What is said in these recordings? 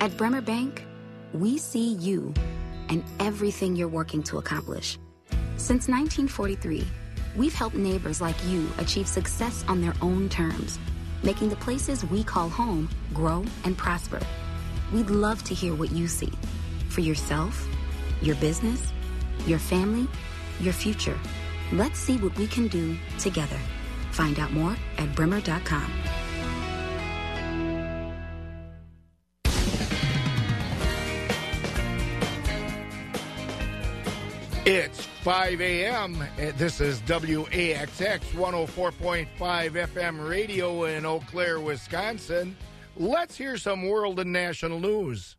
At Bremer Bank, we see you and everything you're working to accomplish. Since 1943, we've helped neighbors like you achieve success on their own terms, making the places we call home grow and prosper. We'd love to hear what you see for yourself, your business, your family, your future. Let's see what we can do together. Find out more at bremer.com. It's 5 a.m. Eh, this is WAXX 104.5 FM radio in Eau Claire, Wisconsin. Let's hear some world and national news.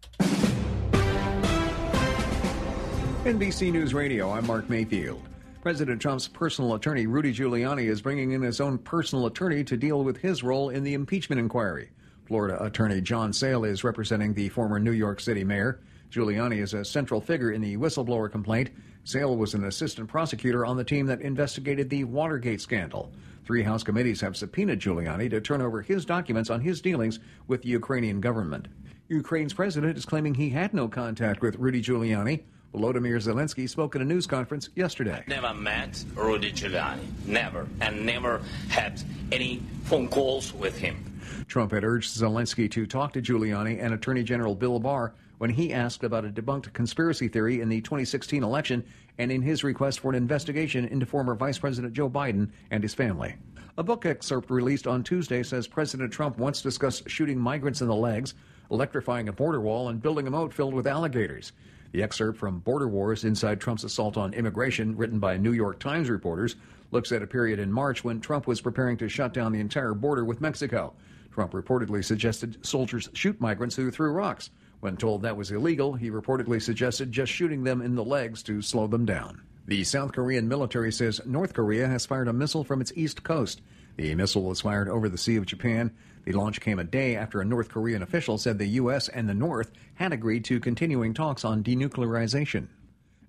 NBC News Radio, I'm Mark Mayfield. President Trump's personal attorney, Rudy Giuliani, is bringing in his own personal attorney to deal with his role in the impeachment inquiry. Florida Attorney Jon Sale is representing the former New York City mayor. Giuliani is a central figure in the whistleblower complaint. Sale was an assistant prosecutor on the team that investigated the Watergate scandal. Three House committees have subpoenaed Giuliani to turn over his documents on his dealings with the Ukrainian government. Ukraine's president is claiming he had no contact with Rudy Giuliani. Volodymyr Zelensky spoke at a news conference yesterday. Never met Rudy Giuliani. Never. And never had any phone calls with him. Trump had urged Zelensky to talk to Giuliani and Attorney General Bill Barr when he asked about a debunked conspiracy theory in the 2016 election and in his request for an investigation into former Vice President Joe Biden and his family. A book excerpt released on Tuesday says President Trump once discussed shooting migrants in the legs, electrifying a border wall, and building a moat filled with alligators. The excerpt from Border Wars Inside Trump's Assault on Immigration, written by New York Times reporters, looks at a period in March when Trump was preparing to shut down the entire border with Mexico. Trump reportedly suggested soldiers shoot migrants who threw rocks. When told that was illegal, he reportedly suggested just shooting them in the legs to slow them down. The South Korean military says North Korea has fired a missile from its east coast. The missile was fired over the Sea of Japan. The launch came a day after a North Korean official said the U.S. and the North had agreed to continuing talks on denuclearization.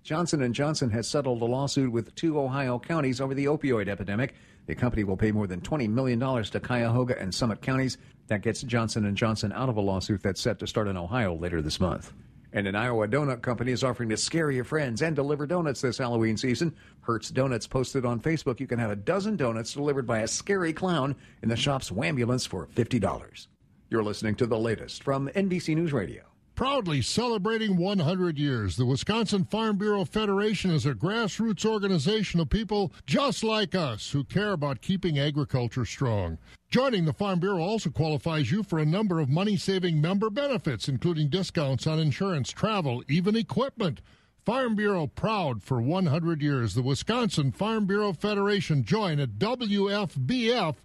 Johnson & Johnson has settled a lawsuit with two Ohio counties over the opioid epidemic. The company will pay more than $20 million to Cuyahoga and Summit counties. That gets Johnson & Johnson out of a lawsuit that's set to start in Ohio later this month. And an Iowa donut company is offering to scare your friends and deliver donuts this Halloween season. Hurts Donuts posted on Facebook you can have a dozen donuts delivered by a scary clown in the shop's Wambulance for $50. You're listening to the latest from NBC News Radio. Proudly celebrating 100 years, the Wisconsin Farm Bureau Federation is a grassroots organization of people just like us who care about keeping agriculture strong. Joining the Farm Bureau also qualifies you for a number of money saving member benefits, including discounts on insurance, travel, even equipment. Farm Bureau proud for 100 years. The Wisconsin Farm Bureau Federation. Join at WFBF.com.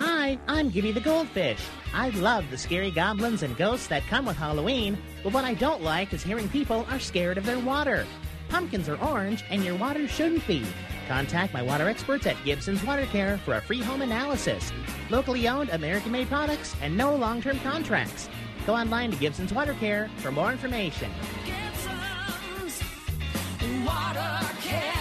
Hi, I'm Gibby the Goldfish. I love the scary goblins and ghosts that come with Halloween, but what I don't like is hearing people are scared of their water. Pumpkins are orange, and your water shouldn't be. Contact my water experts at Gibson's Water Care for a free home analysis. Locally owned, American made products, and no long term contracts. Go online to Gibson's Water Care for more information. Gibson's Water Care.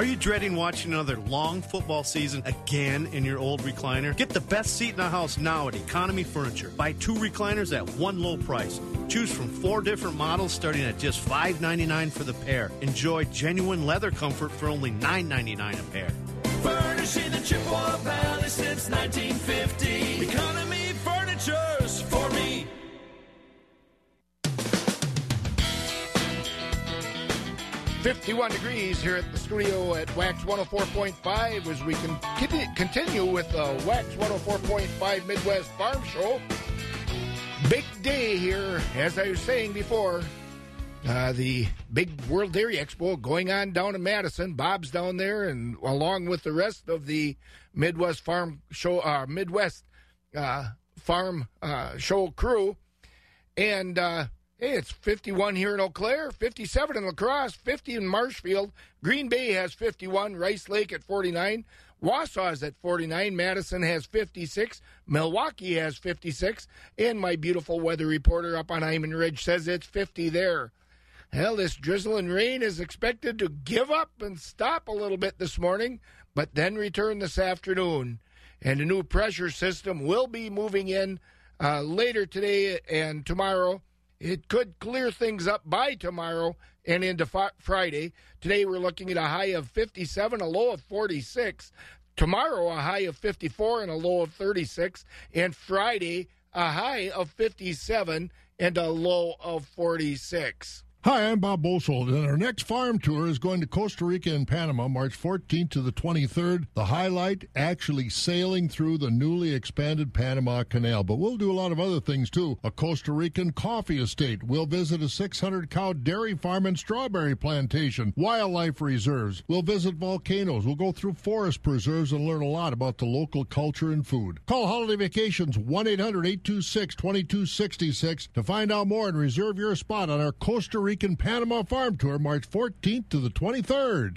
Are you dreading watching another long football season again in your old recliner? Get the best seat in the house now at Economy Furniture. Buy two recliners at one low price. Choose from four different models starting at just $5.99 for the pair. Enjoy genuine leather comfort for only $9.99 a pair. Furnishing the Chippewa Valley since 1950. 51 degrees here at the studio at Wax 104.5 as we can continue with the Wax 104.5 Midwest Farm Show. Big day here, as I was saying before. Uh, the big World Dairy Expo going on down in Madison. Bob's down there, and along with the rest of the Midwest Farm Show, uh, Midwest uh, Farm uh, Show crew, and uh, hey, it's 51 here in Eau Claire, 57 in La Crosse, 50 in Marshfield. Green Bay has 51, Rice Lake at 49. Wausau is at 49. Madison has 56. Milwaukee has 56. And my beautiful weather reporter up on Hyman Ridge says it's 50 there. Hell, this drizzling rain is expected to give up and stop a little bit this morning, but then return this afternoon. And a new pressure system will be moving in uh, later today and tomorrow. It could clear things up by tomorrow and into fi- Friday. Today we're looking at a high of 57, a low of 46. Tomorrow a high of 54 and a low of 36. And Friday a high of 57 and a low of 46. Hi, I'm Bob Bosold, and our next farm tour is going to Costa Rica and Panama, March 14th to the 23rd. The highlight, actually sailing through the newly expanded Panama Canal. But we'll do a lot of other things too. A Costa Rican coffee estate. We'll visit a 600 cow dairy farm and strawberry plantation, wildlife reserves. We'll visit volcanoes. We'll go through forest preserves and learn a lot about the local culture and food. Call Holiday Vacations 1 800 826 2266 to find out more and reserve your spot on our Costa Rican Panama Farm Tour March 14th to the 23rd.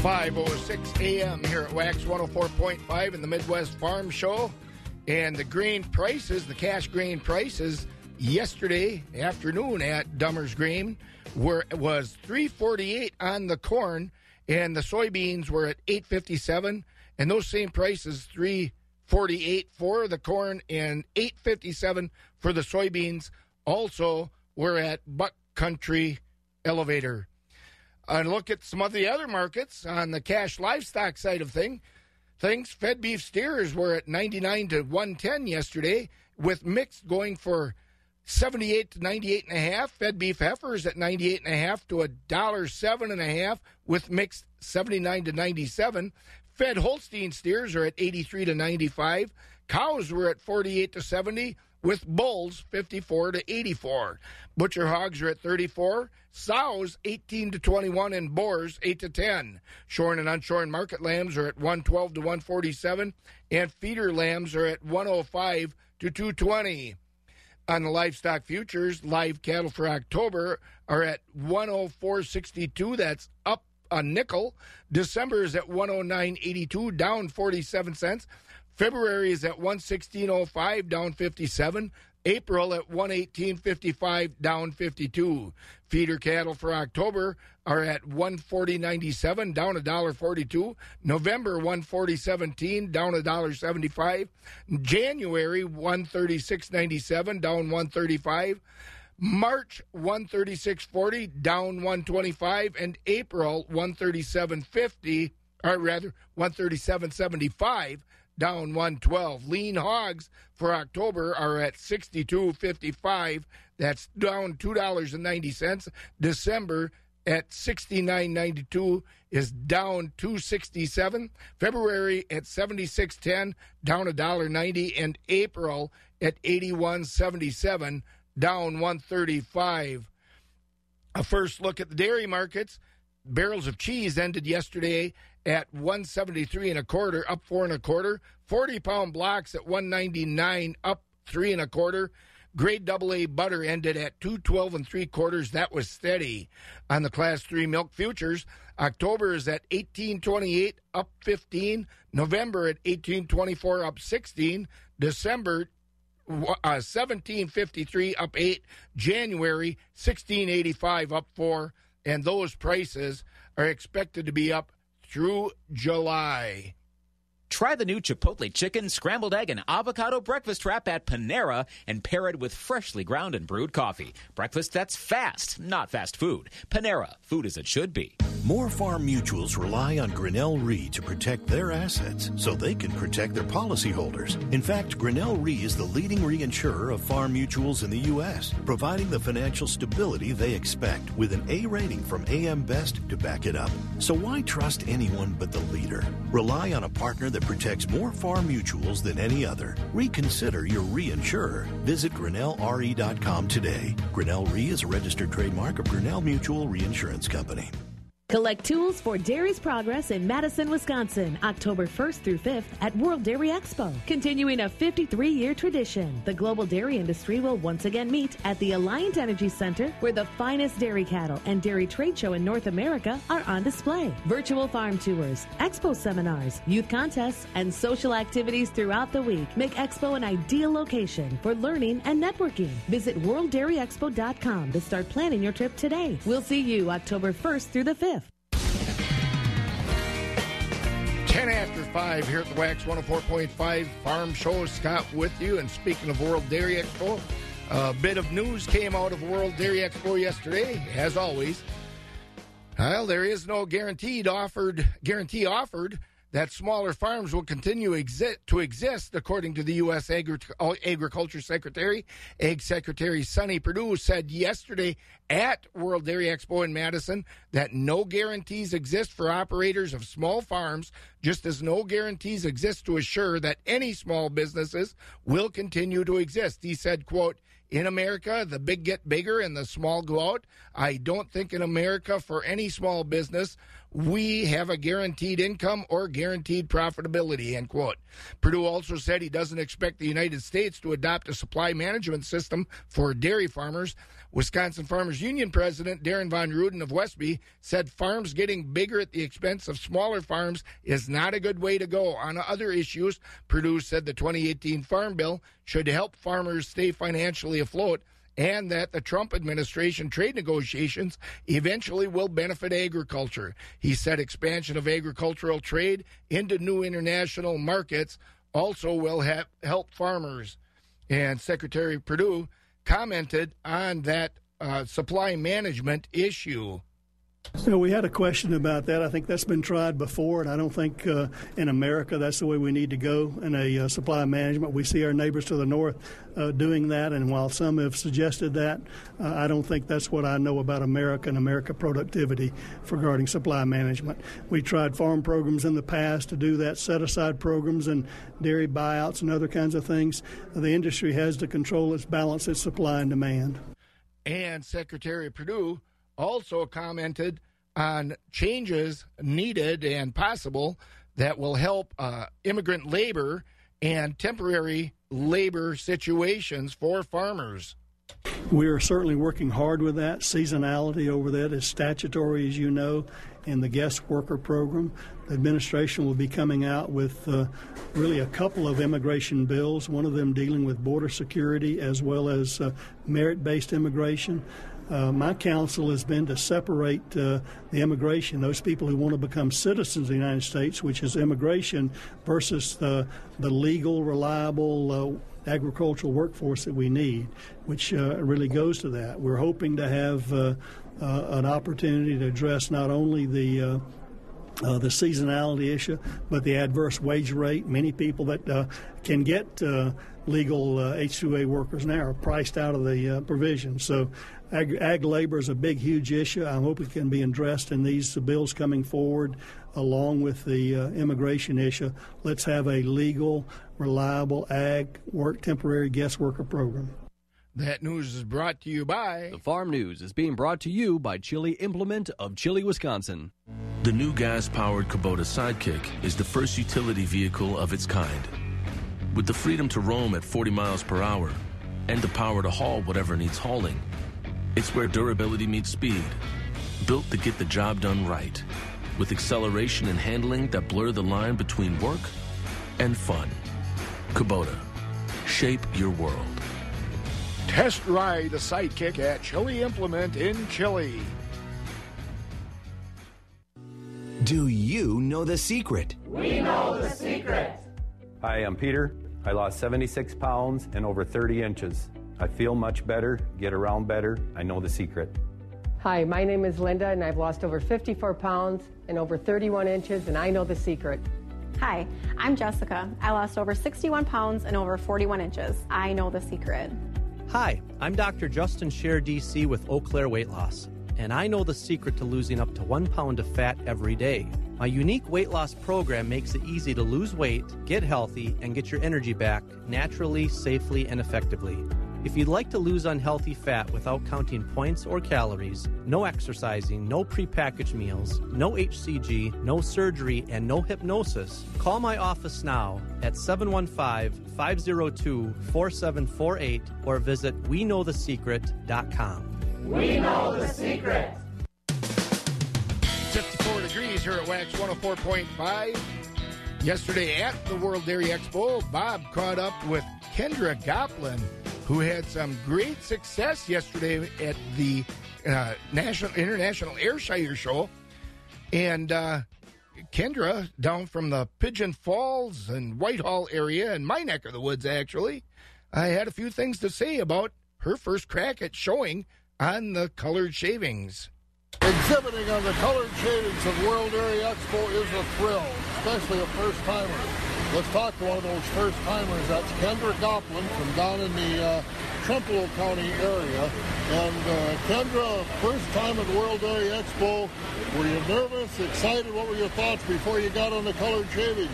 5.06 a.m. here at Wax 104.5 in the Midwest Farm Show. And the grain prices, the cash grain prices yesterday afternoon at Dummers Grain were was 348 on the corn and the soybeans were at 857 and those same prices 348 for the corn and 857 for the soybeans also were at Buck Country Elevator and look at some of the other markets on the cash livestock side of thing. Things fed beef steers were at 99 to 110 yesterday, with mixed going for 78 to 98 and a half. Fed beef heifers at 98 and a half to a dollar seven and a half, with mixed 79 to 97. Fed Holstein steers are at 83 to 95. Cows were at 48 to 70 with bulls 54 to 84. Butcher hogs are at 34, sows 18 to 21, and boars 8 to 10. Shorn and unshorn market lambs are at 112 to 147, and feeder lambs are at 105 to 220. On the livestock futures, live cattle for October are at 104.62. That's up a nickel. December is at 109.82, down 47 cents. February is at 116.05, down 57. April at 118.55, down 52. Feeder cattle for October are at 140.97, down a dollar 42. November 140.17, down a dollar 75. January 136.97, down 135. March 136.40, down 125, and April 137.50, or rather 137.75 down 112. Lean hogs for October are at 62.55. That's down $2.90. December at 69.92 is down 267. February at 76.10 down a dollar 90 and April at 81.77 down 135. A first look at the dairy markets. Barrels of cheese ended yesterday at 173 and a quarter, up four and a quarter. 40 pound blocks at 199, up three and a quarter. Grade double A butter ended at 212 and three quarters. That was steady. On the class three milk futures, October is at 1828, up 15. November at 1824, up 16. December uh, 1753 up 8 january 1685 up 4 and those prices are expected to be up through july Try the new Chipotle chicken, scrambled egg, and avocado breakfast wrap at Panera and pair it with freshly ground and brewed coffee. Breakfast that's fast, not fast food. Panera, food as it should be. More farm mutuals rely on Grinnell Re to protect their assets so they can protect their policyholders. In fact, Grinnell Re is the leading reinsurer of farm mutuals in the U.S., providing the financial stability they expect with an A rating from AM Best to back it up. So why trust anyone but the leader? Rely on a partner that protects more farm mutuals than any other. Reconsider your reinsurer. Visit GrinnellRE.com today. Grinnell Re is a registered trademark of Grinnell Mutual Reinsurance Company. Collect tools for dairy's progress in Madison, Wisconsin, October 1st through 5th at World Dairy Expo. Continuing a 53 year tradition, the global dairy industry will once again meet at the Alliant Energy Center, where the finest dairy cattle and dairy trade show in North America are on display. Virtual farm tours, expo seminars, youth contests, and social activities throughout the week make Expo an ideal location for learning and networking. Visit WorldDairyExpo.com to start planning your trip today. We'll see you October 1st through the 5th. 10 after 5 here at the Wax 104.5 Farm Show. Scott with you. And speaking of World Dairy Expo, a bit of news came out of World Dairy Expo yesterday, as always. Well, there is no guaranteed offered guarantee offered that smaller farms will continue exi- to exist, according to the U.S. Agri- Agriculture Secretary. Ag Secretary Sonny Perdue said yesterday at World Dairy Expo in Madison that no guarantees exist for operators of small farms, just as no guarantees exist to assure that any small businesses will continue to exist. He said, quote, in America, the big get bigger and the small go out. I don't think in America, for any small business, we have a guaranteed income or guaranteed profitability, end quote. Perdue also said he doesn't expect the United States to adopt a supply management system for dairy farmers. Wisconsin Farmers Union President Darin Von Ruden of Westby said farms getting bigger at the expense of smaller farms is not a good way to go. On other issues, Perdue said the 2018 Farm Bill should help farmers stay financially afloat and that the Trump administration trade negotiations eventually will benefit agriculture. He said expansion of agricultural trade into new international markets also will help farmers. And Secretary Perdue commented on that uh, supply management issue. We had a question about that. I think that's been tried before, and I don't think uh, in America that's the way we need to go in a uh, supply management. We see our neighbors to the north uh, doing that, and while some have suggested that, uh, I don't think that's what I know about America and America productivity regarding supply management. We tried farm programs in the past to do that, set aside programs and dairy buyouts and other kinds of things. The industry has to control its balance, its supply and demand. And Secretary Perdue also commented on changes needed and possible that will help uh, immigrant labor and temporary labor situations for farmers. We are certainly working hard with that. Seasonality over that is statutory, as you know, in the guest worker program. The administration will be coming out with uh, really a couple of immigration bills, one of them dealing with border security as well as uh, merit based immigration. Uh, my counsel has been to separate uh, the immigration, those people who want to become citizens of the United States, which is immigration, versus the, the legal, reliable uh, agricultural workforce that we need, which uh, really goes to that. We're hoping to have uh, an opportunity to address not only the uh, the seasonality issue, but the adverse wage rate. Many people that uh, can get uh, legal H2A workers now are priced out of the provision. So, ag-, ag, labor is a big, huge issue. I hope it can be addressed in these bills coming forward, along with the uh, immigration issue. Let's have a legal, reliable ag work temporary guest worker program. That news is brought to you by. The Farm News is being brought to you by Chili Implement of Chili, Wisconsin. The new gas powered Kubota Sidekick is the first utility vehicle of its kind. With the freedom to roam at 40 miles per hour and the power to haul whatever needs hauling, it's where durability meets speed. Built to get the job done right, with acceleration and handling that blur the line between work and fun. Kubota. Shape your world. Test ride the Sidekick at Chili Implement in Chili. Do you know the secret? We know the secret. Hi, I'm Peter. I lost 76 pounds and over 30 inches. I feel much better, get around better. I know the secret. Hi, my name is Linda, and I've lost over 54 pounds and over 31 inches, and I know the secret. Hi, I'm Jessica. I lost over 61 pounds and over 41 inches. I know the secret. Hi, I'm Dr. Justin Scher, DC with Eau Claire Weight Loss, and I know the secret to losing up to one pound of fat every day. My unique weight loss program makes it easy to lose weight, get healthy, and get your energy back naturally, safely, and effectively. If you'd like to lose unhealthy fat without counting points or calories, no exercising, no prepackaged meals, no HCG, no surgery, and no hypnosis, call my office now at 715 502 4748 or visit WeKnowTheSecret.com. We know the secret. 54 degrees here at Wax 104.5. Yesterday at the World Dairy Expo, Bob caught up with Kendra Goplin, who had some great success yesterday at the uh, National International Ayrshire Show. And uh, Kendra, down from the Pigeon Falls and Whitehall area, in my neck of the woods, actually, I had a few things to say about her first crack at showing on the colored shavings. Exhibiting on the colored shavings of World Dairy Expo is a thrill, especially a first timer. Let's talk to one of those first timers. That's Kendra Goplin from down in the uh, Trempealeau County area. And uh, Kendra, first time at World Dairy Expo. Were you nervous, excited? What were your thoughts before you got on the colored shavings?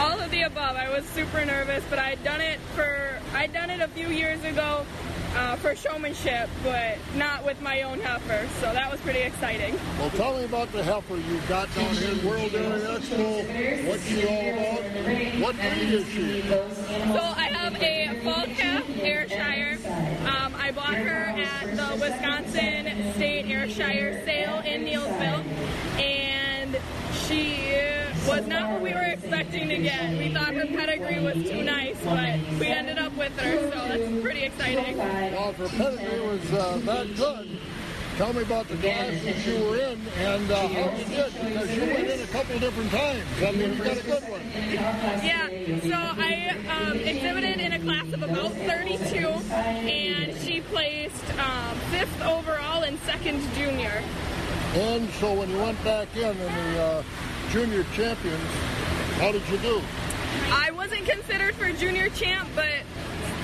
All of the above. I was super nervous, but I'd done it for I'd done it a few years ago uh, for showmanship, but not with my own heifer. So that was pretty exciting. Well, tell me about the heifer you got down here at World Dairy Expo. What's she all about? What breed is she? So I have a fall calf Ayrshire. Um, I bought her at the Wisconsin State Ayrshire sale in Neillsville, and she was not what we were expecting to get. We thought her pedigree was too nice, but we ended up with her, so that's pretty exciting. Well, if her pedigree was uh, that good, tell me about the class that you were in and uh, how you did, because you went in a couple different times. I mean, you got a good one. Yeah, so I um, exhibited in a class of about 32, and she placed um, fifth overall and second junior. And so when you went back in in the uh, junior champions, how did you do? I wasn't considered for junior champ, but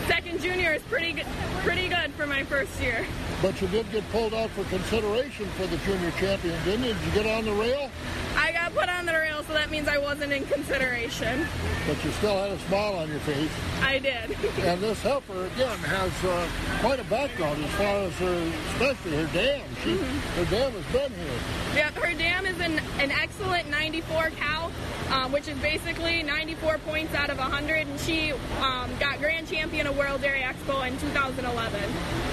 second junior is pretty good, pretty good for my first year. But you did get pulled out for consideration for the junior champion, didn't you? Did you get on the rail? I got put on the rail, so that means I wasn't in consideration. But you still had a smile on your face. I did. And this helper, again, has uh, quite a background as far as her, especially her dam. She, Her dam has been here. Yeah, her dam is an, an excellent 94 cow, um, which is basically 94 points out of 100, and she um, got grand champion of World Dairy Expo in 2011.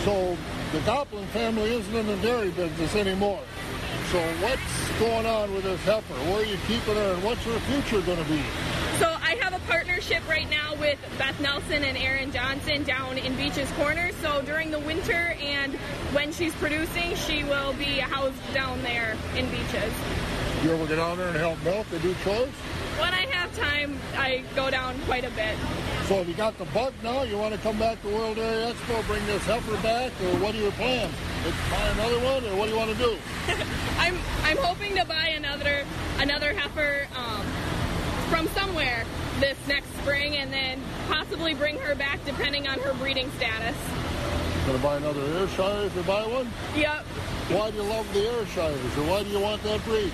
So the Goplin family isn't in the dairy business anymore. So what's going on with this heifer? Where are you keeping her, and what's her future going to be? So I have a partnership right now with Beth Nelson and Aaron Johnson down in Beaches Corner. So during the winter and when she's producing, she will be housed down there in Beaches. You ever get down there and help milk or do chores? When I have time, I go down quite a bit. So have you got the bug now? You want to come back to World Dairy Expo, bring this heifer back, or what are your plans? Buy another one, or what do you want to do? I'm I'm hoping to buy another another heifer um, from somewhere this next spring, and then possibly bring her back depending on her breeding status. To buy another Ayrshire if you buy one? Yep. Why do you love the Ayrshires, or why do you want that breed?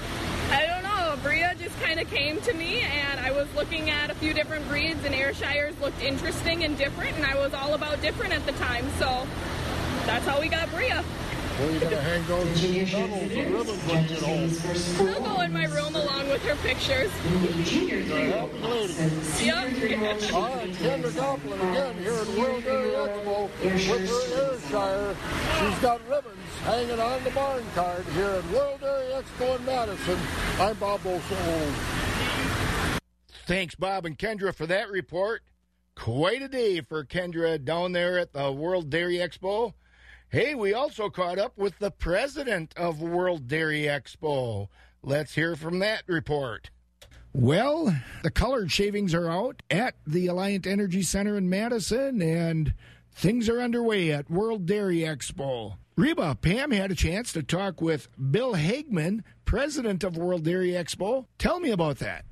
Bria just kind of came to me, and I was looking at a few different breeds, and Ayrshires looked interesting and different, and I was all about different at the time, so that's how we got Bria. Where are you going to hang those medals and ribbons when you get home? She'll go in my room along with her pictures. Yep. All right, Kendra Goplin again here at World Dairy Expo with her Ayrshire. She's got ribbons hanging on the barn card here at World Dairy Expo in Madison. I'm Bob Olson. Thanks, Bob and Kendra, for that report. Quite a day for Kendra down there at the World Dairy Expo. Hey, we also caught up with the president of World Dairy Expo. Let's hear from that report. Well, the colored shavings are out at the Alliant Energy Center in Madison, and Things are underway at World Dairy Expo. Reba, Pam had a chance to talk with Bill Hagman, president of World Dairy Expo. Tell me about that.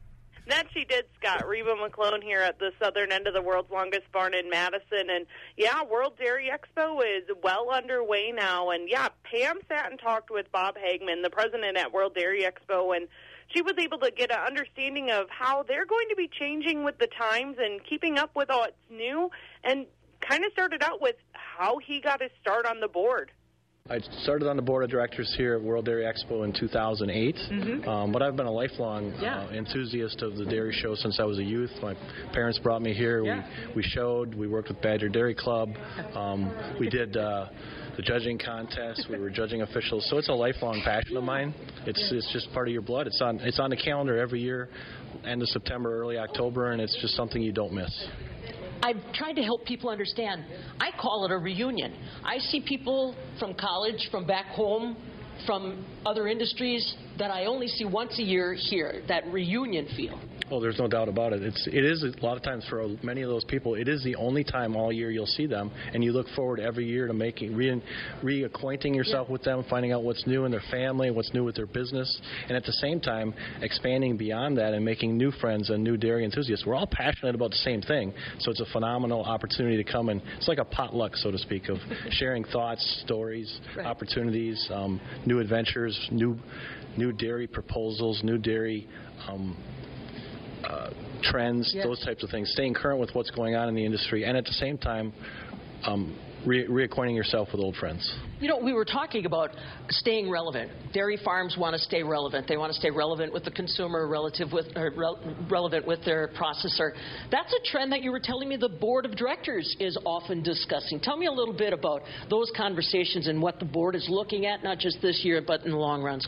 That she did, Scott. Reba McClone here at the southern end of the world's longest barn in Madison. And yeah, World Dairy Expo is well underway now. And yeah, Pam sat and talked with Bob Hagman, the president at World Dairy Expo, and she was able to get an understanding of how they're going to be changing with the times and keeping up with what's new. And kind of started out with how he got his start on the board. I started on the board of directors here at World Dairy Expo in 2008, Mhm. um, but I've been a lifelong Yeah. uh, enthusiast of the dairy show since I was a youth. My parents brought me here. Yeah. We we showed. We worked with Badger Dairy Club. Um, we did. Uh, the judging contest, we were judging officials, so it's a lifelong passion of mine. It's it's just part of your blood. It's on it's on the calendar every year, end of September, early October, and it's just something you don't miss. I've tried to help people understand. I call it a reunion. I see people from college, from back home, from other industries that I only see once a year here, that reunion feel. Oh, there's no doubt about it. It's it is a lot of times for many of those people. It is the only time all year you'll see them, and you look forward every year to making re reacquainting yourself with them, finding out what's new in their family, what's new with their business, and at the same time expanding beyond that and making new friends and new dairy enthusiasts. We're all passionate about the same thing, so it's a phenomenal opportunity to come and it's like a potluck, so to speak, of sharing thoughts, stories, Right. opportunities, um, new adventures, new new dairy proposals, new dairy. Um, uh, trends, Yeah. those types of things, staying current with what's going on in the industry, and at the same time, um, re- reacquainting yourself with old friends. You know, we were talking about staying relevant. Dairy farms want to stay relevant. They want to stay relevant with the consumer, relative with rel- relevant with their processor. That's a trend that you were telling me the board of directors is often discussing. Tell me a little bit about those conversations and what the board is looking at, not just this year, but in the long runs.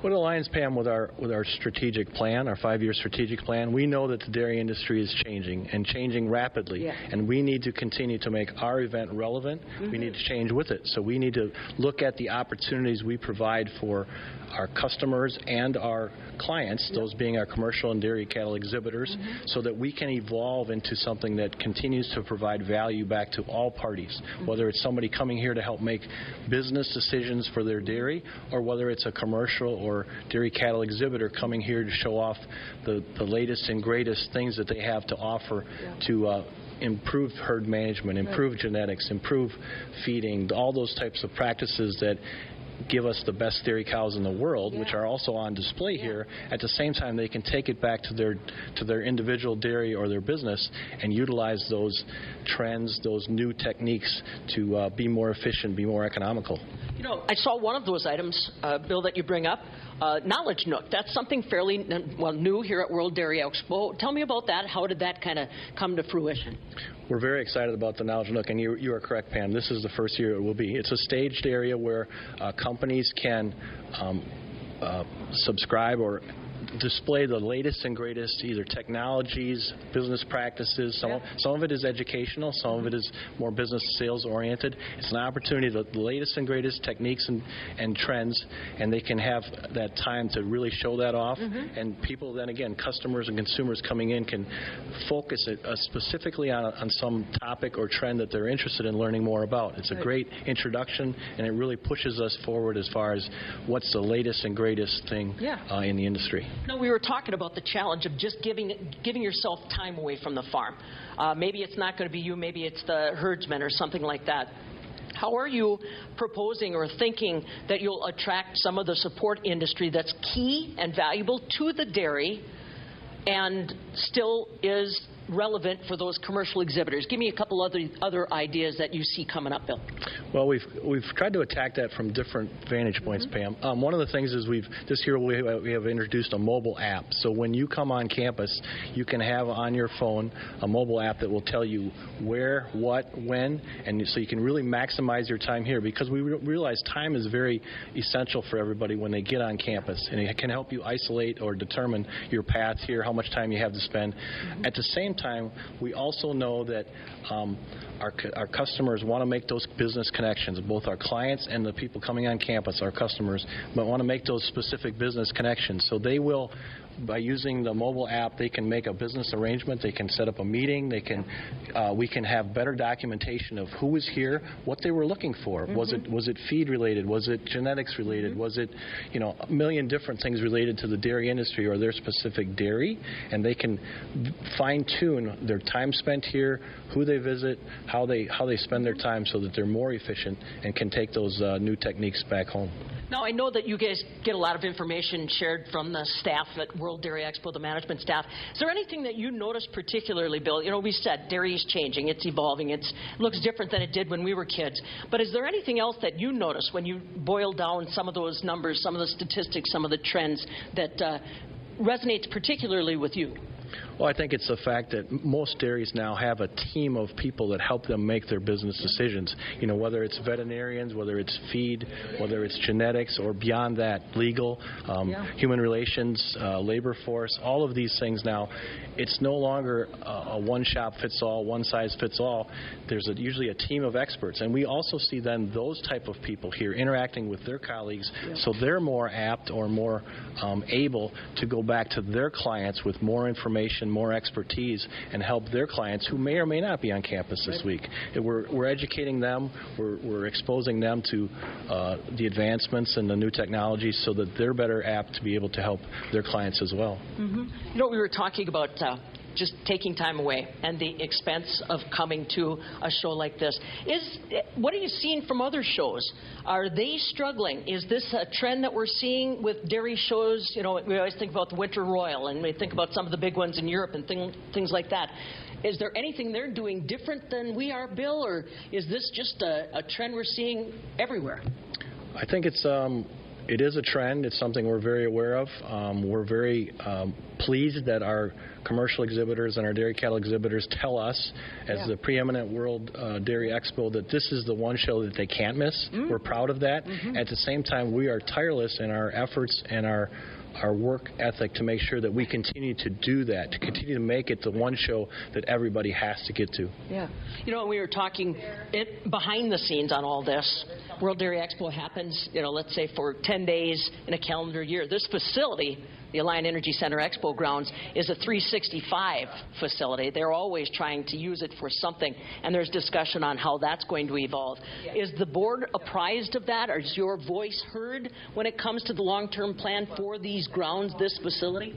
What aligns, Pam, with our with our strategic plan, our five-year strategic plan? We know that the dairy industry is changing and changing rapidly, Yeah. and we need to continue to make our event relevant. We mm-hmm. need to change with it. So we need to look at the opportunities we provide for our customers and our clients, those being our commercial and dairy cattle exhibitors, so that we can evolve into something that continues to provide value back to all parties, whether it's somebody coming here to help make business decisions for their dairy, or whether it's a commercial or dairy cattle exhibitor coming here to show off the, the latest and greatest things that they have to offer to uh, improve herd management, improve genetics, improve feeding, all those types of practices that give us the best dairy cows in the world, which are also on display here. At the same time, they can take it back to their to their individual dairy or their business and utilize those trends, those new techniques to uh, be more efficient, be more economical. You know, I saw one of those items, uh, Bill, that you bring up, uh, Knowledge Nook. That's something fairly well new here at World Dairy Expo. Tell me about that. How did that kind of come to fruition? We're very excited about the Knowledge Nook, and you, you are correct, Pam. This is the first year it will be. It's a staged area where uh, companies can um, uh, subscribe or display the latest and greatest either technologies, business practices. Some, of, some of it is educational, some of it is more business sales oriented. It's an opportunity to the latest and greatest techniques and, and trends, and they can have that time to really show that off. And people then again, customers and consumers coming in can focus it uh, specifically on, on some topic or trend that they're interested in learning more about. It's a great introduction, and it really pushes us forward as far as what's the latest and greatest thing Yeah. uh, in the industry. No, we were talking about the challenge of just giving giving yourself time away from the farm. Uh, maybe it's not going to be you. Maybe it's the herdsman or something like that. How are you proposing or thinking that you'll attract some of the support industry that's key and valuable to the dairy and still is relevant for those commercial exhibitors? Give me a couple other other ideas that you see coming up, Bill. Well, we've we've tried to attack that from different vantage points, mm-hmm. Pam. Um, one of the things is we've this year we have, we have introduced a mobile app. So when you come on campus, you can have on your phone a mobile app that will tell you where, what, when, and so you can really maximize your time here because we re- realize time is very essential for everybody when they get on campus, and it can help you isolate or determine your path here, how much time you have to spend. Mm-hmm. At the same time, we also know that. Um, our, our customers want to make those business connections, both our clients and the people coming on campus, our customers, but want to make those specific business connections. So they will by using the mobile app, they can make a business arrangement. They can set up a meeting. They can, uh, we can have better documentation of who was here, what they were looking for. Was it was it feed related? Was it genetics related? Was it, you know, a million different things related to the dairy industry or their specific dairy, and they can fine tune their time spent here, who they visit, how they how they spend their time, so that they're more efficient and can take those uh, new techniques back home. Now, I know that you guys get a lot of information shared from the staff at World Dairy Expo, the management staff. Is there anything that you noticed particularly, Bill? You know, we said dairy is changing, it's evolving, it looks different than it did when we were kids. But is there anything else that you noticed when you boil down some of those numbers, some of the statistics, some of the trends that uh, resonates particularly with you? Well, I think it's the fact that most dairies now have a team of people that help them make their business decisions. You know, whether it's veterinarians, whether it's feed, whether it's genetics, or beyond that, legal, um, Yeah. human relations, uh, labor force, all of these things now. It's no longer a, a one shop fits all, one size fits all. There's a, usually a team of experts, and we also see then those type of people here interacting with their colleagues, so they're more apt or more um, able to go back to their clients with more information, more expertise, and help their clients who may or may not be on campus this week. We're, we're educating them, we're, we're exposing them to uh, the advancements and the new technologies so that they're better apt to be able to help their clients as well. hmm You know, we were talking about uh, just taking time away and the expense of coming to a show like this. Is what are you seeing from other shows? Are they struggling? Is this a trend that we're seeing with dairy shows? You know, we always think about the Winter Royal, and we think about some of the big ones in Europe and thing, things like that. Is there anything they're doing different than we are, Bill, or is this just a, a trend we're seeing everywhere? I think it's um, it is a trend. It's something we're very aware of. Um, we're very um, pleased that our commercial exhibitors and our dairy cattle exhibitors tell us, as Yeah. the preeminent World uh, Dairy Expo, that this is the one show that they can't miss. We're proud of that. At the same time, we are tireless in our efforts and our our work ethic to make sure that we continue to do that, to continue to make it the one show that everybody has to get to. Yeah. You know, we were talking it, behind the scenes on all this. World Dairy Expo happens, you know, let's say for 10 days in a calendar year. This facility, the Alliant Energy Center Expo grounds, is a 365 facility. They're always trying to use it for something, and there's discussion on how that's going to evolve. Is the board apprised of that, or is your voice heard when it comes to the long-term plan for these grounds, this facility?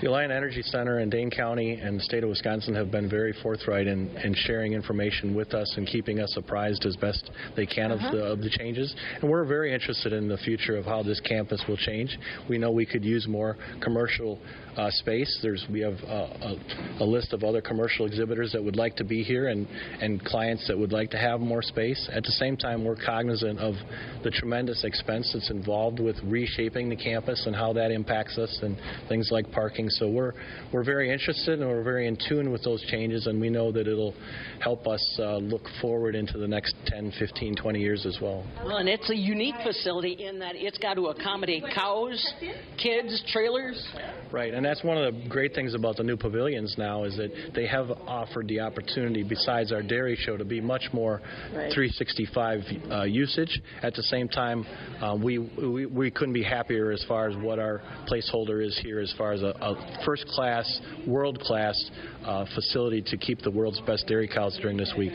The Alliant Energy Center in Dane County and the state of Wisconsin have been very forthright in, in sharing information with us and keeping us apprised as best they can Uh-huh. of, the, of the changes. And we're very interested in the future of how this campus will change. We know we could use more commercial uh, space. There's we have uh, a, a list of other commercial exhibitors that would like to be here and, and clients that would like to have more space. At the same time, we're cognizant of the tremendous expense that's involved with reshaping the campus and how that impacts us and things like parking. So we're we're very interested and we're very in tune with those changes, and we know that it'll help us uh, look forward into the next 10, 15, 20 years as well. Well, and it's a unique facility in that it's got to accommodate cows, kids, trailers. Right, and that's one of the great things about the new pavilions now is that they have offered the opportunity, besides our dairy show, to be much more Right. 365 uh, usage. At the same time, uh, we, we we couldn't be happier as far as what our placeholder is here, as far as a, a first-class, world-class uh, facility to keep the world's best dairy cows during this week.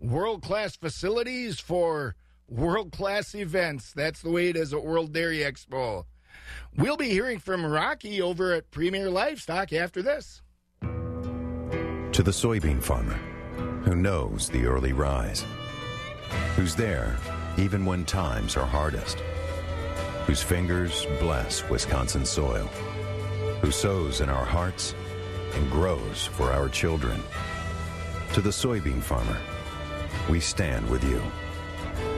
World class facilities for world class events. That's the way it is at World Dairy Expo. We'll be hearing from Rocky over at Premier Livestock after this. To the soybean farmer who knows the early rise, who's there even when times are hardest, whose fingers bless Wisconsin soil, who sows in our hearts and grows for our children. To the soybean farmer, we stand with you.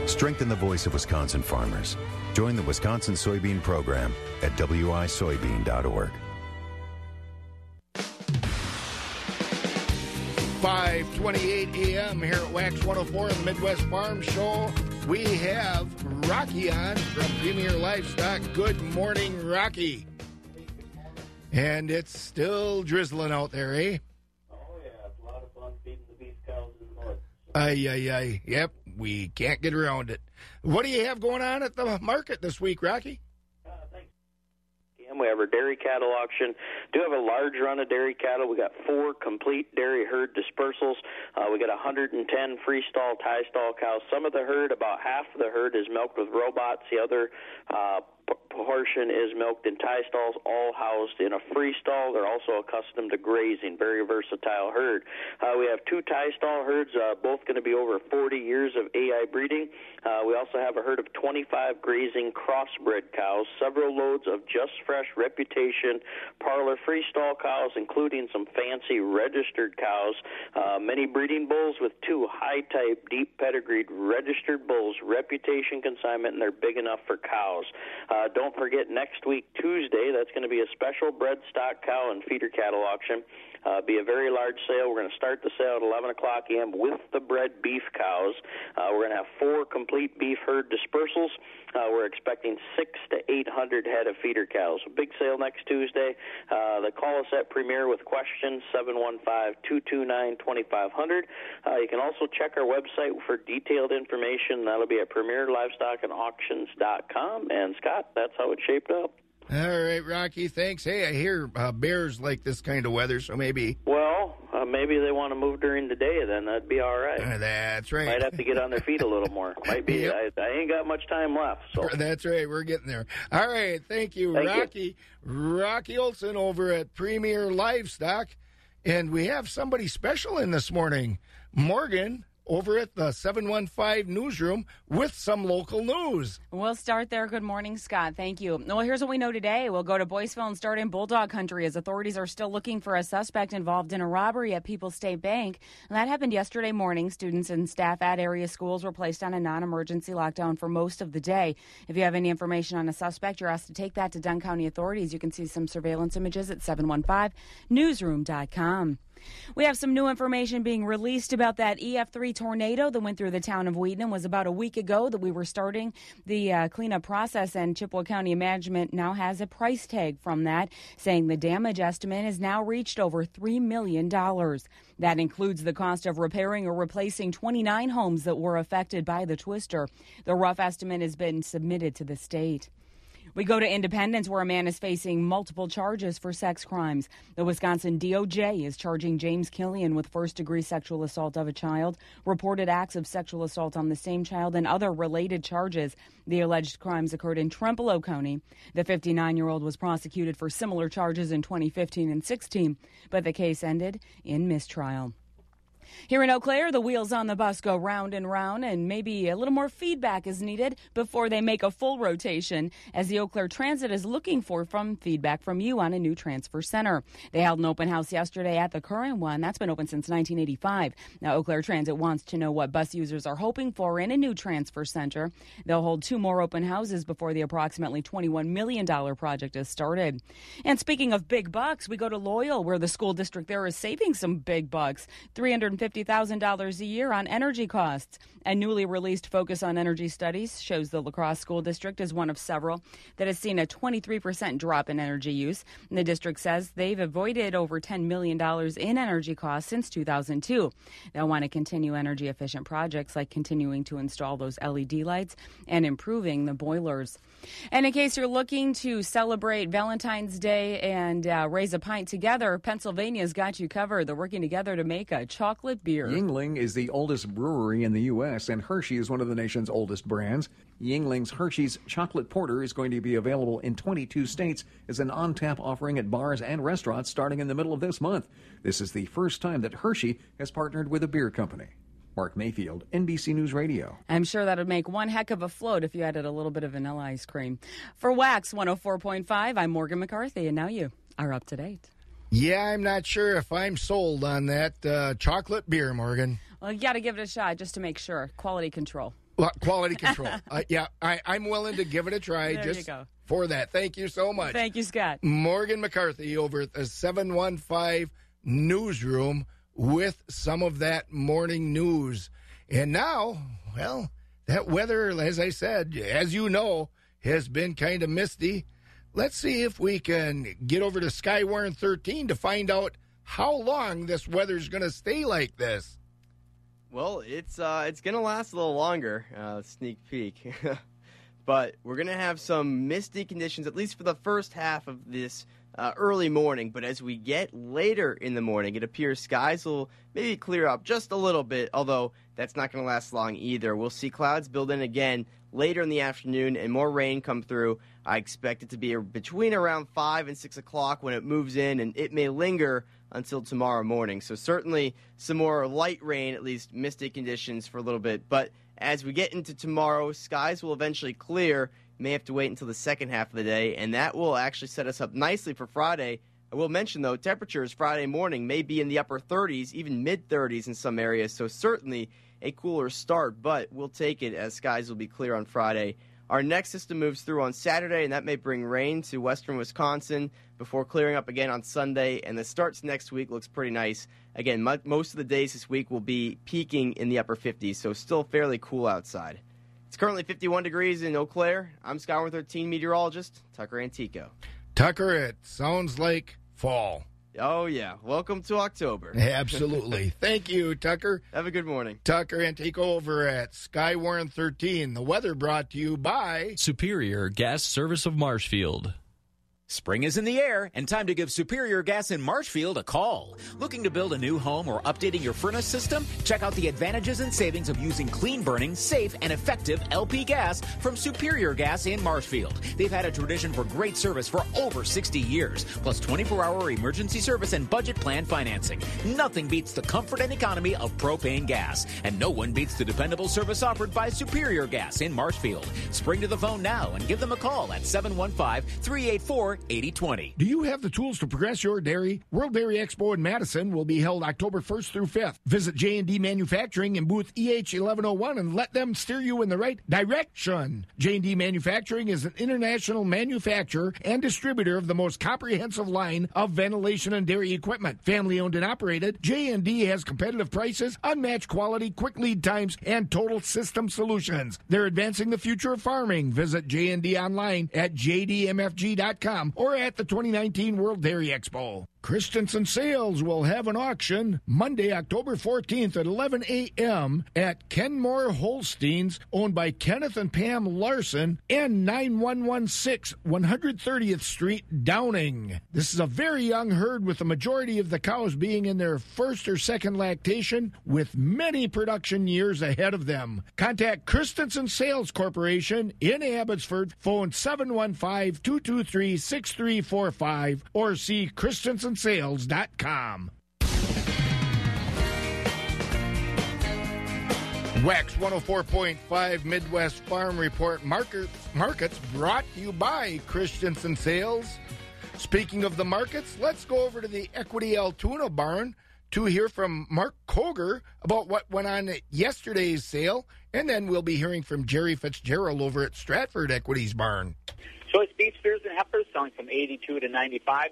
Strengthen the voice of Wisconsin farmers. Join the Wisconsin Soybean Program at wisoybean.org. 5:28 a.m. here at Wax 104 in the Midwest Farm Show. We have Rocky on from Premier Livestock. Good morning, Rocky. And it's still drizzling out there, eh? Oh yeah, it's a lot of fun feeding the beef cows in the north. Ay ay ay. Yep, we can't get around it. What do you have going on at the market this week, Rocky? p.m. We have our dairy cattle auction. Do have a large run of dairy cattle. We got four complete dairy herd dispersals. Uh, we got 110 freestall tie stall cows. Some of the herd, about half of the herd, is milked with robots. The other uh, portion is milked in tie stalls, all housed in a free stall. They're also accustomed to grazing, very versatile herd. Uh, we have two tie stall herds, uh, both going to be over 40 years of AI breeding. Uh, we also have a herd of 25 grazing crossbred cows, several loads of just fresh reputation parlor free stall cows, including some fancy registered cows, uh, many breeding bulls with two high type, deep pedigreed registered bulls, reputation consignment, and they're big enough for cows. Uh, don't forget next week, Tuesday, that's going to be a special bred stock cow and feeder cattle auction. Uh, be a very large sale. We're going to start the sale at 11 o'clock a.m. with the bred beef cows. Uh, we're going to have four complete beef herd dispersals. Uh, we're expecting six to 800 head of feeder cows. Big sale next Tuesday. Uh, they call us at Premier with questions 715-229-2500. Uh, you can also check our website for detailed information. That'll be at premierlivestockandauctions.com. And Scott, that's how it shaped up. All right, Rocky. Thanks. Hey, I hear uh, bears like this kind of weather, so maybe. Well, uh, maybe they want to move during the day. Then that'd be all right. Uh, that's right. Might have to get on their feet a little more. Might be. Yep. I, I, ain't got much time left. So that's right. We're getting there. All right. Thank you, thank Rocky. You. Rocky Olson over at Premier Livestock, and we have somebody special in this morning, Morgan over at the 715 newsroom with some local news. We'll start there. Good morning, Scott. Thank you. Well, here's what we know today. We'll go to Boyceville and start in Bulldog Country as authorities are still looking for a suspect involved in a robbery at People's State Bank. And that happened yesterday morning. Students and staff at area schools were placed on a non emergency lockdown for most of the day. If you have any information on a suspect, you're asked to take that to Dunn County authorities. You can see some surveillance images at 715newsroom.com. We have some new information being released about that EF3 tornado that went through the town of Wheaton. It was about a week ago that we were starting the uh, cleanup process, and Chippewa County Management now has a price tag from that, saying the damage estimate has now reached over $3 million. That includes the cost of repairing or replacing 29 homes that were affected by the twister. The rough estimate has been submitted to the state. We go to Independence, where a man is facing multiple charges for sex crimes. The Wisconsin DOJ is charging James Killian with first degree sexual assault of a child, reported acts of sexual assault on the same child, and other related charges. The alleged crimes occurred in Trempealeau County. The 59 year old was prosecuted for similar charges in 2015 and 16, but the case ended in mistrial. Here in Eau Claire, the wheels on the bus go round and round, and maybe a little more feedback is needed before they make a full rotation, as the Eau Claire Transit is looking for from feedback from you on a new transfer center. They held an open house yesterday at the current one. That's been open since 1985. Now, Eau Claire Transit wants to know what bus users are hoping for in a new transfer center. They'll hold two more open houses before the approximately $21 million project is started. And speaking of big bucks, we go to Loyal, where the school district there is saving some big bucks. 350 $50,000 a year on energy costs. A newly released Focus on Energy studies shows the La Crosse School District is one of several that has seen a 23% drop in energy use. The district says they've avoided over $10 million in energy costs since 2002. They'll want to continue energy efficient projects like continuing to install those LED lights and improving the boilers. And in case you're looking to celebrate Valentine's Day and uh, raise a pint together, Pennsylvania's got you covered. They're working together to make a chocolate beer. Yuengling is the oldest brewery in the U.S., and Hershey is one of the nation's oldest brands. Yuengling's Hershey's Chocolate Porter is going to be available in 22 states as an on tap offering at bars and restaurants starting in the middle of this month. This is the first time that Hershey has partnered with a beer company. Mark Mayfield, NBC News Radio. I'm sure that would make one heck of a float if you added a little bit of vanilla ice cream. For Wax 104.5, I'm Morgan McCarthy, and now you are up to date. Yeah, I'm not sure if I'm sold on that uh, chocolate beer, Morgan. Well, you got to give it a shot just to make sure. Quality control. Well, quality control. uh, yeah, I, am willing to give it a try there just for that. Thank you so much. Thank you, Scott. Morgan McCarthy over at the 715 Newsroom with some of that morning news. And now, well, that weather, as I said, as you know, has been kind of misty. Let's see if we can get over to Skywarn 13 to find out how long this weather's going to stay like this. Well, it's uh, it's going to last a little longer. Uh, sneak peek. but we're going to have some misty conditions, at least for the first half of this uh, early morning. But as we get later in the morning, it appears skies will maybe clear up just a little bit, although that's not going to last long either. We'll see clouds build in again later in the afternoon and more rain come through. I expect it to be between around 5 and 6 o'clock when it moves in, and it may linger until tomorrow morning. So, certainly some more light rain, at least misty conditions for a little bit. But as we get into tomorrow, skies will eventually clear. May have to wait until the second half of the day, and that will actually set us up nicely for Friday. I will mention, though, temperatures Friday morning may be in the upper 30s, even mid 30s in some areas. So, certainly a cooler start, but we'll take it as skies will be clear on Friday. Our next system moves through on Saturday, and that may bring rain to western Wisconsin before clearing up again on Sunday. And the starts next week looks pretty nice. Again, most of the days this week will be peaking in the upper 50s, so still fairly cool outside. It's currently 51 degrees in Eau Claire. I'm Skywarn 13 meteorologist Tucker Antico. Tucker, it sounds like fall. Oh, yeah. Welcome to October. Absolutely. Thank you, Tucker. Have a good morning. Tucker Antico over at Skywarn 13. The weather brought to you by Superior Gas Service of Marshfield. Spring is in the air, and time to give Superior Gas in Marshfield a call. Looking to build a new home or updating your furnace system? Check out the advantages and savings of using clean burning, safe, and effective LP gas from Superior Gas in Marshfield. They've had a tradition for great service for over 60 years, plus 24 hour emergency service and budget plan financing. Nothing beats the comfort and economy of propane gas, and no one beats the dependable service offered by Superior Gas in Marshfield. Spring to the phone now and give them a call at 715 384 8020. Do you have the tools to progress your dairy? World Dairy Expo in Madison will be held October 1st through 5th. Visit J&D Manufacturing in booth EH1101 and let them steer you in the right direction. J&D Manufacturing is an international manufacturer and distributor of the most comprehensive line of ventilation and dairy equipment. Family owned and operated, J&D has competitive prices, unmatched quality, quick lead times, and total system solutions. They're advancing the future of farming. Visit J&D online at jdmfg.com or at the 2019 World Dairy Expo. Christensen Sales will have an auction Monday, October 14th at 11 a.m. at Kenmore Holsteins, owned by Kenneth and Pam Larson, and 9116 130th Street, Downing. This is a very young herd with the majority of the cows being in their first or second lactation, with many production years ahead of them. Contact Christensen Sales Corporation in Abbotsford, phone 715 223 6345, or see Christensen sales.com. Wax 104.5 Midwest Farm Report markets, markets brought to you by Christensen Sales. Speaking of the markets, let's go over to the Equity Altoona barn to hear from Mark Koger about what went on at yesterday's sale, and then we'll be hearing from Jerry Fitzgerald over at Stratford Equities Barn. Choice beef steers and heifers selling from 82 to 95.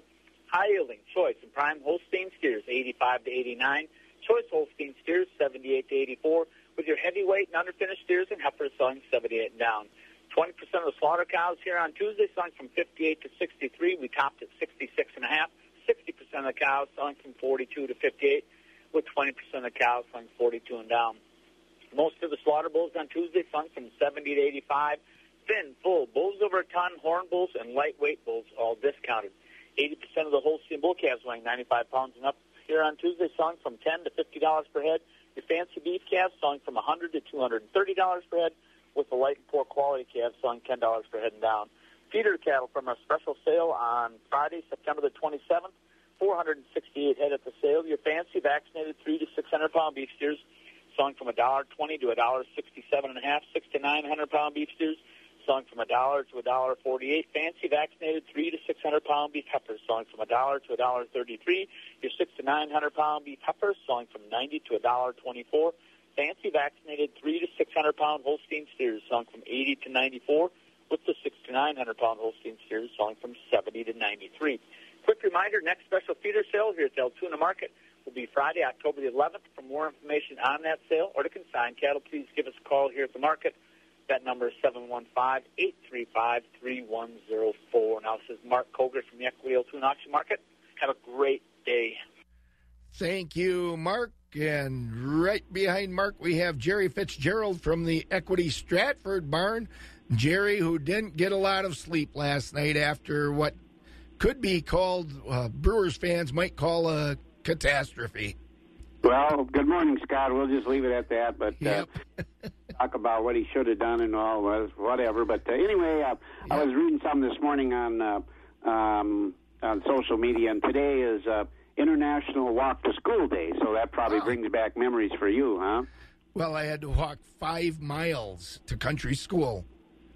High yielding choice and prime Holstein steers 85 to 89. Choice Holstein steers 78 to 84. With your heavyweight and underfinished steers and heifers selling 78 and down. 20% of the slaughter cows here on Tuesday selling from 58 to 63. We topped at 66 and a half. 60% of the cows selling from 42 to 58, with 20% of the cows selling 42 and down. Most of the slaughter bulls on Tuesday selling from 70 to 85. Thin, full, bulls over a ton, horn bulls, and lightweight bulls all discounted. 80% of the Holstein bull calves weighing 95 pounds and up here on Tuesday selling from 10 to $50 per head. Your fancy beef calves selling from 100 to $230 per head, with the light and poor quality calves selling $10 per head and down. Feeder cattle from our special sale on Friday, September the 27th, 468 head at the sale. Your fancy vaccinated 3 to 600 pound beef steers selling from $1.20 to $1.67 and a half, 6 to 900 pound beef steers selling from a dollar to a dollar forty-eight. Fancy vaccinated three to six hundred pound beef heifers selling from a dollar to a dollar thirty-three. Your six to nine hundred pound beef heifers selling from ninety to a dollar twenty-four. Fancy vaccinated three to six hundred pound Holstein steers selling from eighty to ninety-four, with the six to nine hundred pound Holstein steers selling from seventy to ninety-three. Quick reminder: next special feeder sale here at the Altoona Market will be Friday, October the 11th. For more information on that sale or to consign cattle, please give us a call here at the market. That number is 715-835-3104. Now, this is Mark Koger from the Equity Altoona Auction Market. Have a great day. Thank you, Mark. And right behind Mark, we have Jerry Fitzgerald from the Equity Stratford Barn. Jerry, who didn't get a lot of sleep last night after what could be called, uh, Brewers fans might call a catastrophe. Well, good morning, Scott. We'll just leave it at that. But uh, talk about what he should have done and all was whatever. But uh, anyway, uh, I was reading some this morning on uh, um, on social media, and today is uh, International Walk to School Day. So that probably Oh. brings back memories for you, huh? Well, I had to walk five miles to country school.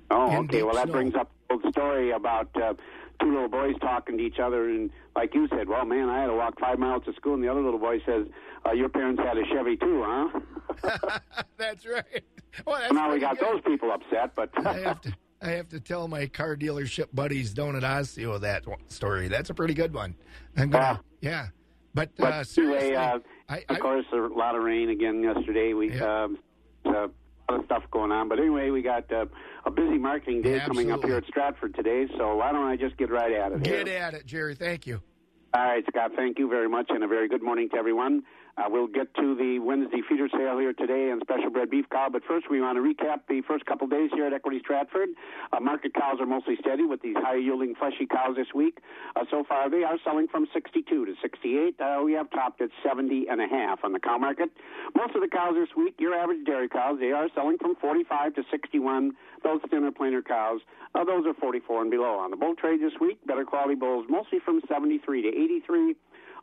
Oh, okay. Well, that snow. brings up old story about uh, two little boys talking to each other, and like you said, well, man, I had to walk five miles to school, and the other little boy says, uh, "Your parents had a Chevy too, huh?" That's right. Well, that's now we got good. those people upset, but I have to. I have to tell my car dealership buddies down at Osseo that story. That's a pretty good one. I'm gonna, yeah. But, But uh, seriously, anyway, uh, I, of course, a lot of rain again yesterday. We um, uh, a lot of stuff going on, but anyway, we got uh, a busy marketing day coming up here at Stratford today. So why don't I just get right at it? get here? at it, Jerry. Thank you. All right, Scott, thank you very much, and a very good morning to everyone. Uh, we'll get to the Wednesday feeder sale here today and special bred beef cow, but first we want to recap the first couple days here at Equity Stratford. Uh, market cows are mostly steady with these high yielding fleshy cows this week. Uh, so far, they are selling from 62 to 68. Uh, we have topped at 70 and a half on the cow market. Most of the cows this week, your average dairy cows, they are selling from 45 to 61. Those thinner, plainer cows, uh, those are 44 and below. On the bull trade this week, better quality bulls mostly from 73 to 83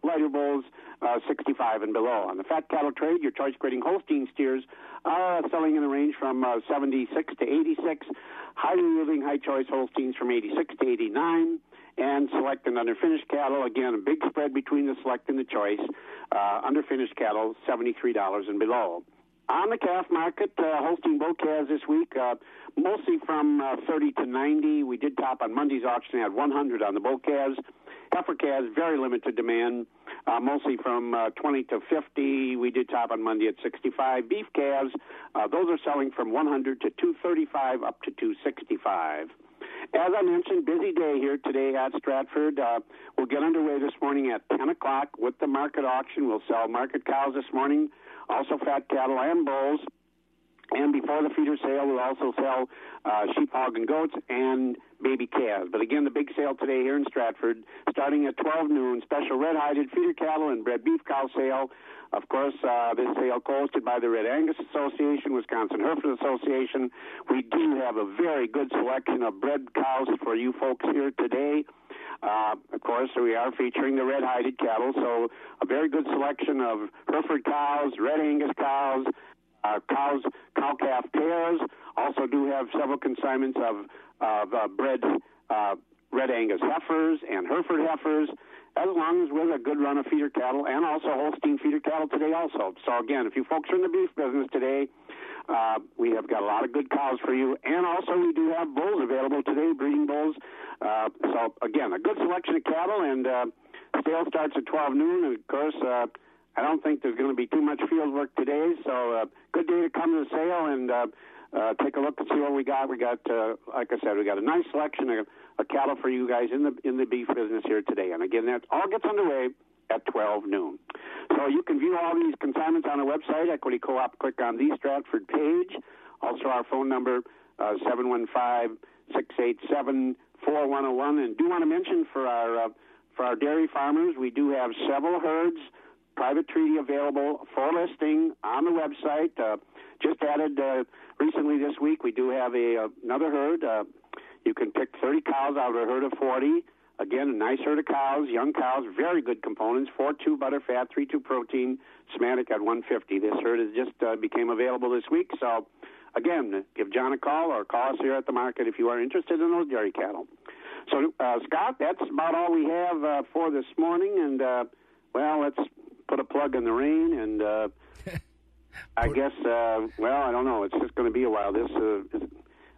lighter bulls, uh, 65 and below. On the fat cattle trade, your choice grading Holstein steers are selling in the range from uh, 76 to 86, highly yielding high choice Holsteins from 86 to 89, and select and underfinished cattle. Again, a big spread between the select and the choice. Uh, underfinished cattle, $73 and below. On the calf market, uh, Holstein bull calves this week, uh, mostly from uh, 30 to 90. We did top on Monday's auction at 100 on the bull calves. Heifer calves, very limited demand, uh, mostly from uh, 20 to 50. We did top on Monday at 65. Beef calves, uh, those are selling from 100 to 235 up to 265. As I mentioned, busy day here today at Stratford. Uh, we'll get underway this morning at 10 o'clock with the market auction. We'll sell market cows this morning, also fat cattle and bulls. And before the feeder sale, we'll also sell uh, sheep, hog, and goats and baby calves. But again, the big sale today here in Stratford, starting at 12 noon, special red-hided feeder cattle and bred beef cow sale. Of course, uh, this sale hosted by the Red Angus Association, Wisconsin Hereford Association. We do have a very good selection of bred cows for you folks here today. Uh, of course, we are featuring the red-hided cattle, so a very good selection of Hereford cows, Red Angus cows, uh, cows, cow calf pairs. Also, do have several consignments of of uh, bred uh, red Angus heifers and Hereford heifers, as long as with a good run of feeder cattle and also Holstein feeder cattle today. Also, so again, if you folks are in the beef business today, uh, we have got a lot of good cows for you, and also we do have bulls available today, breeding bulls. Uh, so again, a good selection of cattle, and uh, sale starts at 12 noon, and of course. Uh, I don't think there's going to be too much field work today, so uh, good day to come to the sale and uh, uh, take a look and see what we got. We got, uh, like I said, we got a nice selection of, of cattle for you guys in the in the beef business here today. And again, that all gets underway at 12 noon. So you can view all these consignments on our website, Equity Co-op. Click on the Stratford page. Also, our phone number uh, seven one five six eight seven four one zero one. And do want to mention for our uh, for our dairy farmers, we do have several herds private treaty available for listing on the website. Uh, just added uh, recently this week, we do have a another herd. Uh, you can pick 30 cows out of a herd of 40. Again, a nice herd of cows, young cows, very good components. 4-2 butter fat, 3-2 protein, somatic at 150. This herd has just uh, became available this week. So, again, give John a call or call us here at the market if you are interested in those dairy cattle. So, uh, Scott, that's about all we have uh, for this morning. And, uh, well, let's put a plug in the rain and uh I guess uh well I don't know it's just going to be a while this uh, is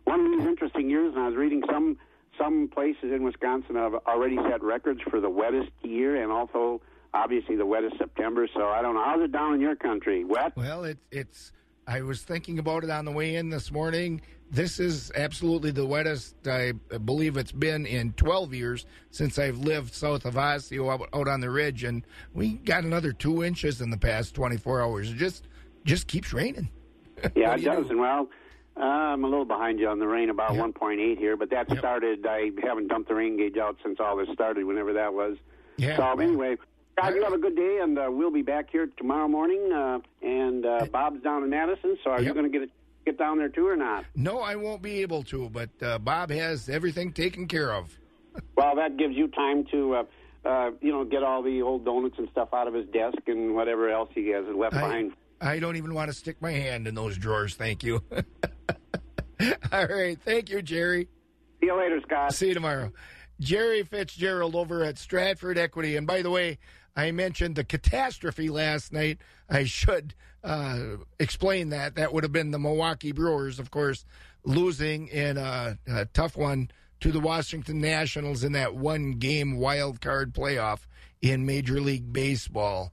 one of these interesting years and I was reading some some places in Wisconsin have already set records for the wettest year and also obviously the wettest September so I don't know how's it down in your country wet Well, it, it's. I was thinking about it on the way in this morning. This is absolutely the wettest I believe it's been in 12 years since I've lived south of Osseo out, out on the ridge, and we got another two inches in the past 24 hours. It just just keeps raining. yeah What it do does do? and well Uh, I'm a little behind you on the rain, about 1.8 here, but that started. I haven't dumped the rain gauge out since all this started, whenever that was. Yeah. So anyway, guys, you have a good day, and uh, we'll be back here tomorrow morning. Uh, and uh, Bob's down in Madison, so are you going to get get down there too or not? No, I won't be able to, but uh, Bob has everything taken care of. Well, that gives you time to. Uh, uh, you know, get all the old donuts and stuff out of his desk and whatever else he has left I- behind. I don't even want to stick my hand in those drawers. Thank you. All right. Thank you, Jerry. See you later, Scott. See you tomorrow. Jerry Fitzgerald over at Stratford Equity. And by the way, I mentioned the catastrophe last night. I should uh, explain that. That would have been the Milwaukee Brewers, of course, losing in a, a tough one to the Washington Nationals in that one game wild card playoff in Major League Baseball.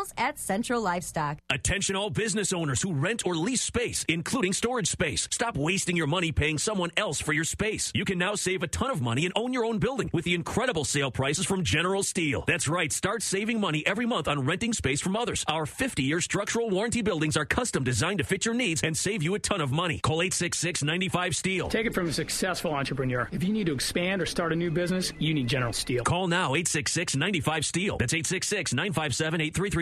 professionals at Central Livestock. Attention all business owners who rent or lease space, including storage space. Stop wasting your money paying someone else for your space. You can now save a ton of money and own your own building with the incredible sale prices from General Steel. That's right, start saving money every month on renting space from others. Our 50-year structural warranty buildings are custom designed to fit your needs and save you a ton of money. Call 866-95 Steel. Take it from a successful entrepreneur. If you need to expand or start a new business, you need General Steel. Call now 866-95 Steel. That's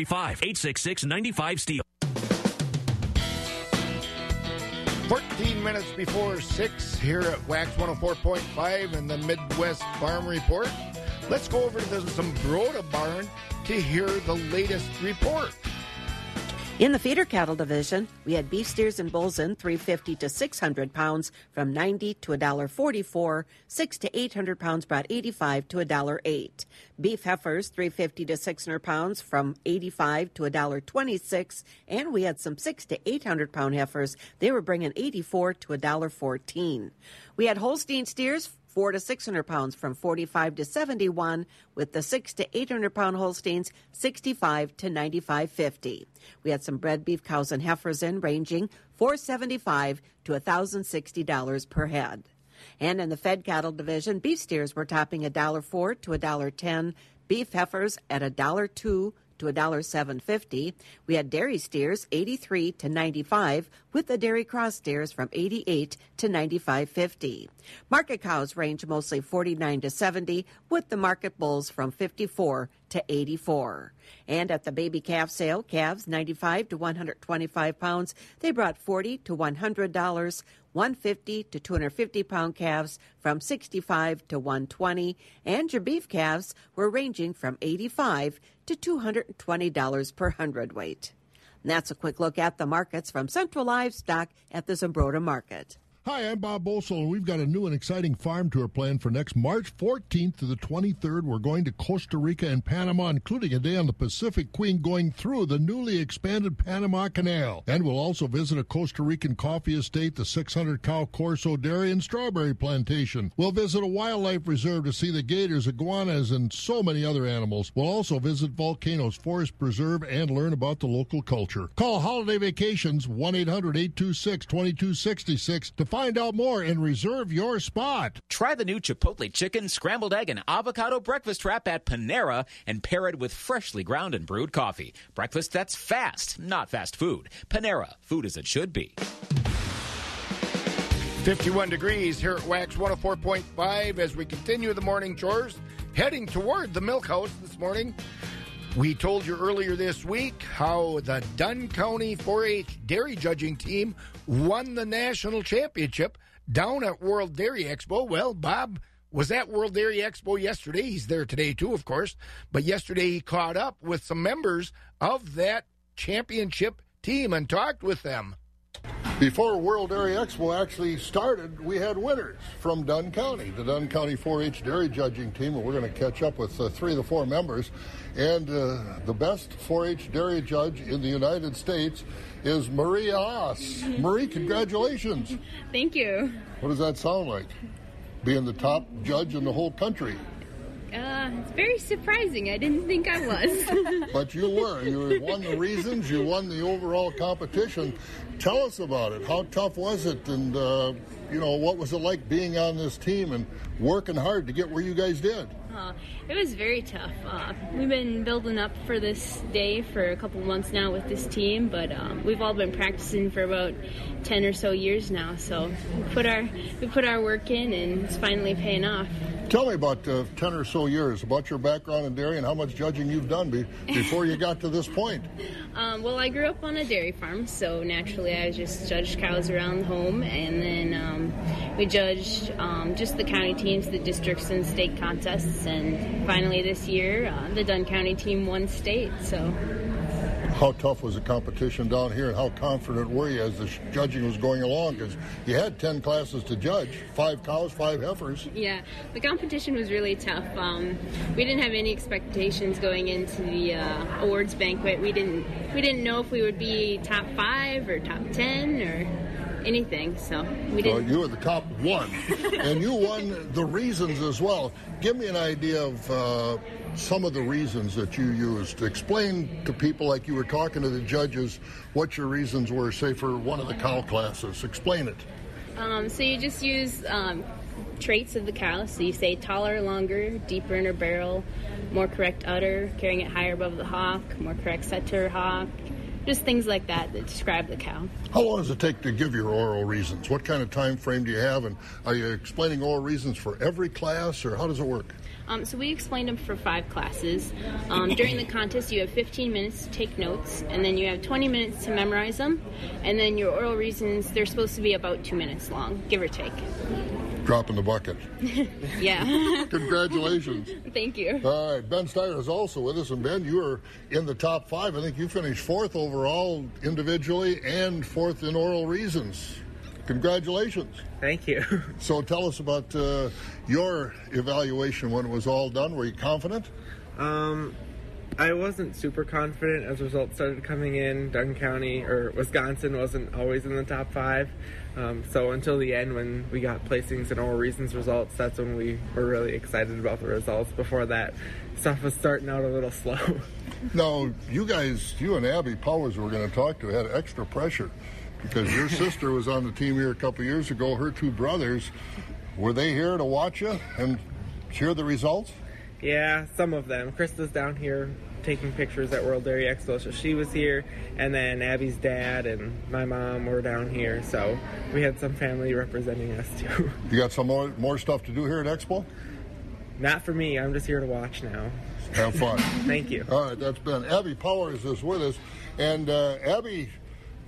866-957-8335. 866-95 Steel. 14 minutes before 6 here at Wax 104.5 and the Midwest Farm Report. Let's go over to the Zumbrota barn to hear the latest report. In the feeder cattle division, we had beef steers and bulls in 350 to 600 pounds from 90 to $1.44. 6 to 800 pounds brought 85 to $1.08. Beef heifers 350 to 600 pounds from 85 to $1.26. And we had some 6 to 800 pound heifers. They were bringing 84 to $1.14. We had Holstein steers four to 600 pounds from 45 to 71, with the six to 800 pound Holsteins 65 to 95.50. We had some bred beef cows and heifers in ranging 475 to $1,060 per head. And in the fed cattle division, beef steers were topping $1.04 to $1.10, beef heifers at $1.02 to $1.750. We had dairy steers 83 to 95 with the dairy cross steers from 88 to 95.50. Market cows range mostly 49 to 70 with the market bulls from 54 to 84. And at the baby calf sale, calves 95 to 125 pounds, they brought 40 to $100. 150 to 250 pound calves from 65 to 120, and your beef calves were ranging from 85 to $220 per hundredweight. And that's a quick look at the markets from Central Livestock at the Zumbrota Market. Hi, I'm Bob Bosold, and we've got a new and exciting farm tour planned for next March 14th to the 23rd. We're going to Costa Rica and Panama, including a day on the Pacific Queen going through the newly expanded Panama Canal. And we'll also visit a Costa Rican coffee estate, the 600 cow Corso Dairy and Strawberry Plantation. We'll visit a wildlife reserve to see the gators, iguanas, and so many other animals. We'll also visit Volcanoes Forest Preserve and learn about the local culture. Call Holiday Vacations 1 800 826 2266 to find out more and reserve your spot. Try the new Chipotle chicken, scrambled egg, and avocado breakfast wrap at Panera and pair it with freshly ground and brewed coffee. Breakfast that's fast, not fast food. Panera, food as it should be. 51 degrees here at Wax 104.5 as we continue the morning chores, heading toward the milk house this morning. We told you earlier this week how the Dunn County 4 H dairy judging team won the national championship down at World Dairy Expo. Well, Bob was at World Dairy Expo yesterday. He's there today, too, of course. But yesterday he caught up with some members of that championship team and talked with them. Before World Dairy Expo actually started, we had winners from Dunn County, the Dunn County 4-H dairy judging team, and we're going to catch up with uh, three of the four members. And uh, the best 4-H dairy judge in the United States is Marie Haas. Marie, congratulations. Thank you. What does that sound like? Being the top judge in the whole country. Uh, it's very surprising. I didn't think I was. but you were. You won the reasons. You won the overall competition. Tell us about it. How tough was it? And, uh, you know, what was it like being on this team and working hard to get where you guys did? Uh, it was very tough. Uh, we've been building up for this day for a couple months now with this team, but um, we've all been practicing for about ten or so years now. So we put our we put our work in, and it's finally paying off. Tell me about uh, 10 or so years, about your background in dairy and how much judging you've done be- before you got to this point. Um, well, I grew up on a dairy farm, so naturally I just judged cows around home, and then um, we judged um, just the county teams, the districts, and state contests, and finally this year uh, the Dunn County team won state. So how tough was the competition down here and how confident were you as the judging was going along? Because you had 10 classes to judge, five cows, five heifers. Yeah, the competition was really tough. Um, we didn't have any expectations going into the uh, awards banquet. We didn't we didn't know if we would be top five or top 10 or anything. So we didn't. you were the top one, and you won the reasons as well. Give me an idea of uh, some of the reasons that you used. Explain to people, like you were talking to the judges, what your reasons were, say, for one of the cow classes. Explain it. Um, so you just use um, traits of the cow. So you say taller, longer, deeper in her barrel, more correct udder, carrying it higher above the hock, more correct set to her hock, just things like that that describe the cow. How long does it take to give your oral reasons? What kind of time frame do you have, and are you explaining oral reasons for every class, or how does it work? Um, so we explained them for five classes. Um, during the contest, you have 15 minutes to take notes, and then you have 20 minutes to memorize them, and then your oral reasons they're supposed to be about two minutes long, give or take. Drop in the bucket. yeah. Congratulations. Thank you. All right, Ben Steyer is also with us, and Ben, you are in the top five. I think you finished fourth overall individually and fourth in oral reasons. Congratulations. Thank you. So tell us about uh, your evaluation when it was all done. Were you confident? Um, I wasn't super confident as results started coming in. Dunn County or Wisconsin wasn't always in the top five. Um, so until the end, when we got placings and all reasons results, that's when we were really excited about the results. Before that, stuff was starting out a little slow. now, you guys, you and Abby Powers, we're going to talk to, had extra pressure because your sister was on the team here a couple years ago. Her two brothers, were they here to watch you and cheer the results? Yeah, some of them. Krista's down here taking pictures at World Dairy Expo, so she was here, and then Abby's dad and my mom were down here, so we had some family representing us too. You got some more more stuff to do here at Expo? Not for me. I'm just here to watch now. Have fun. Thank you. All right, that's been Abby Powers is with us, and uh, Abby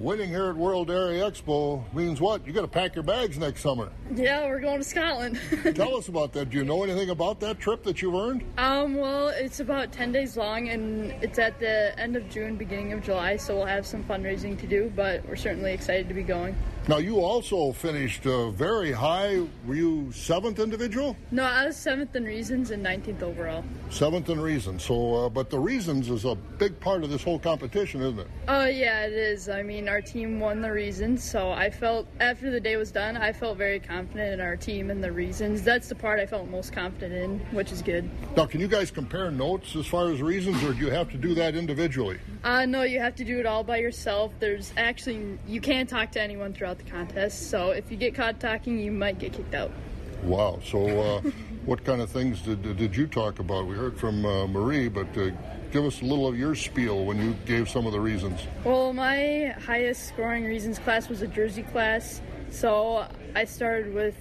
winning here at World Dairy Expo means what? You got to pack your bags next summer. Yeah, we're going to Scotland. Tell us about that. Do you know anything about that trip that you've earned? Um, well, it's about 10 days long and it's at the end of June, beginning of July, so we'll have some fundraising to do, but we're certainly excited to be going. Now, you also finished uh, very high. Were you seventh individual? No, I was seventh in reasons and 19th overall. Seventh in reasons. So, uh, but the reasons is a big part of this whole competition, isn't it? Oh, yeah, it is. I mean, our team won the reasons, so I felt, after the day was done, I felt very confident in our team and the reasons. That's the part I felt most confident in, which is good. Now, can you guys compare notes as far as reasons, or do you have to do that individually? Uh, no, you have to do it all by yourself. There's actually, you can't talk to anyone throughout the contest, so if you get caught talking, you might get kicked out. Wow. So, uh, what kind of things did, did you talk about? We heard from uh, Marie, but uh, give us a little of your spiel when you gave some of the reasons. Well, my highest scoring reasons class was a Jersey class, so I started with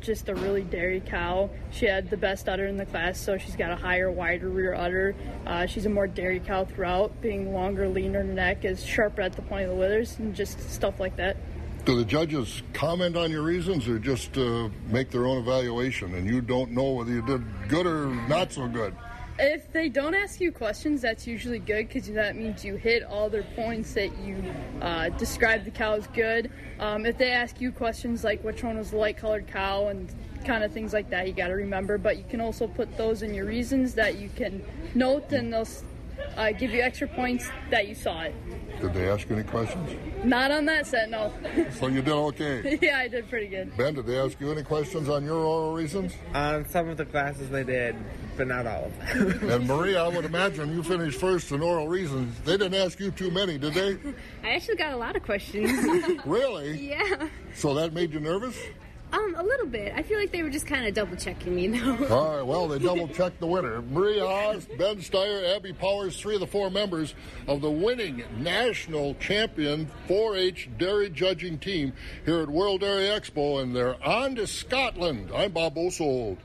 just a really dairy cow. She had the best udder in the class, so she's got a higher, wider rear udder. Uh, she's a more dairy cow throughout, being longer, leaner neck, is sharper at the point of the withers, and just stuff like that. Do the judges comment on your reasons or just uh, make their own evaluation and you don't know whether you did good or not so good? If they don't ask you questions, that's usually good because that means you hit all their points that you uh, describe the cow as good. Um, if they ask you questions like which one was the light colored cow and kind of things like that, you got to remember. But you can also put those in your reasons that you can note, and they'll uh, give you extra points that you saw it. Did they ask you any questions? Not on that set, no. So you did okay. yeah, I did pretty good. Ben, did they ask you any questions on your oral reasons? On some of the classes they did, but not all of them. and Maria, I would imagine you finished first in oral reasons. They didn't ask you too many, did they? I actually got a lot of questions. really? Yeah. So that made you nervous? Um, a little bit. I feel like they were just kind of double checking me, though. All right, well, they double checked the winner. Maria Haas, Ben Steyer, Abby Powers, three of the four members of the winning national champion 4 H dairy judging team here at World Dairy Expo, and they're on to Scotland. I'm Bob Bosold.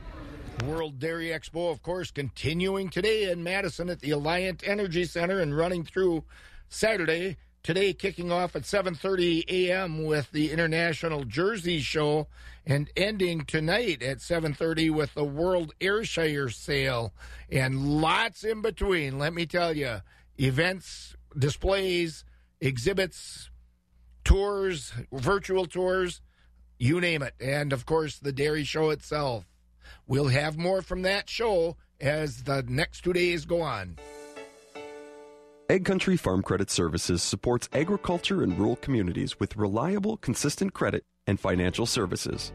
World Dairy Expo, of course, continuing today in Madison at the Alliant Energy Center and running through Saturday. Today, kicking off at 7:30 a.m. with the International Jersey Show, and ending tonight at 7:30 with the World Ayrshire Sale, and lots in between. Let me tell you, events, displays, exhibits, tours, virtual tours, you name it, and of course the dairy show itself. We'll have more from that show as the next two days go on. AgCountry Farm Credit Services supports agriculture and rural communities with reliable, consistent credit and financial services.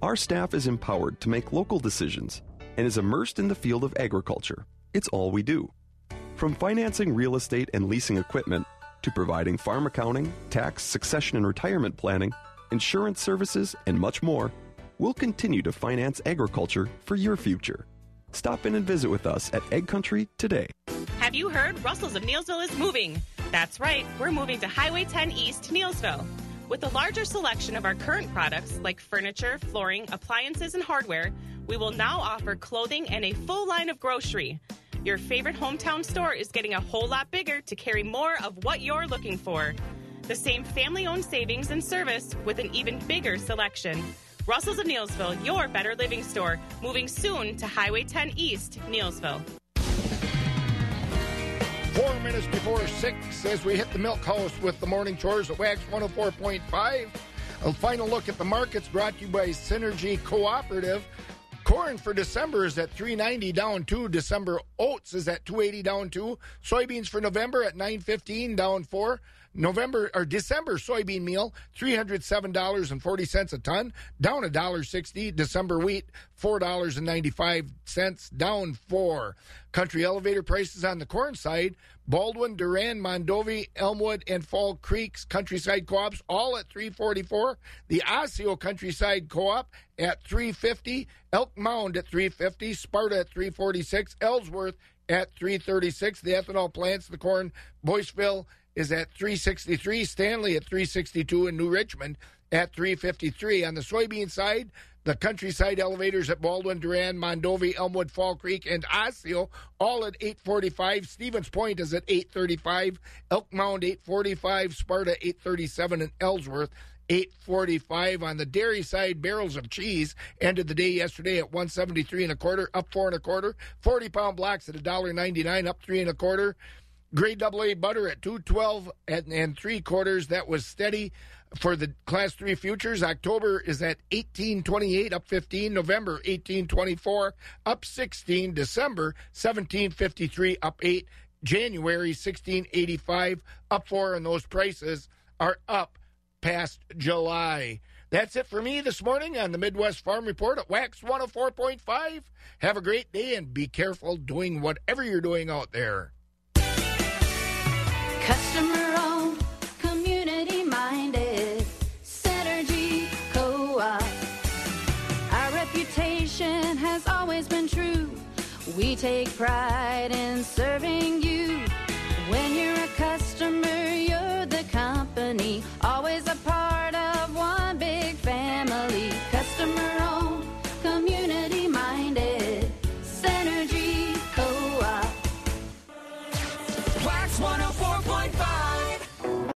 Our staff is empowered to make local decisions and is immersed in the field of agriculture. It's all we do. From financing real estate and leasing equipment to providing farm accounting, tax, succession and retirement planning, insurance services, and much more, we'll continue to finance agriculture for your future. Stop in and visit with us at AgCountry today. Have you heard Russell's of Neillsville is moving? That's right, we're moving to Highway 10 East, Neillsville. With a larger selection of our current products like furniture, flooring, appliances, and hardware, we will now offer clothing and a full line of grocery. Your favorite hometown store is getting a whole lot bigger to carry more of what you're looking for. The same family owned savings and service with an even bigger selection. Russell's of Neillsville, your better living store, moving soon to Highway 10 East, Neillsville. Four minutes before six as we hit the milk house with the morning chores at Wax 104.5. A final look at the markets brought to you by Synergy Cooperative. Corn for December is at 390 down 2. December oats is at 280 down 2. Soybeans for November at 915 down 4. November or December soybean meal, three hundred seven dollars and forty cents a ton, down a dollar sixty. December wheat, four dollars and ninety five cents, down four. Country elevator prices on the corn side: Baldwin, Durand, Mondovi, Elmwood, and Fall Creeks Countryside Co-ops all at three forty four. The Osseo Countryside Co-op at three fifty. Elk Mound at three fifty. Sparta at three forty six. Ellsworth at three thirty six. The ethanol plants, the corn, Boyceville is at 363, Stanley at 362, and New Richmond at 353. On the soybean side, the countryside elevators at Baldwin, Durand, Mondovi, Elmwood, Fall Creek, and Osseo, all at 845. Stevens Point is at 835. Elk Mound 845. Sparta 837, and Ellsworth 845 on the dairy side barrels of cheese ended the day yesterday at 173 and a quarter up four and a quarter 40 pound blocks at $1.99 up three and a quarter grade double A butter at 212 and, and three quarters. That was steady for the class three futures. October is at 1828 up 15. November 1824 up 16. December 1753 up 8. January 1685 up 4 and those prices are up past July. That's it for me this morning on the Midwest Farm Report at Wax 104.5. Have a great day and be careful doing whatever you're doing out there. Customer owned, community minded, Synergy Co op. Our reputation has always been true. We take pride in serving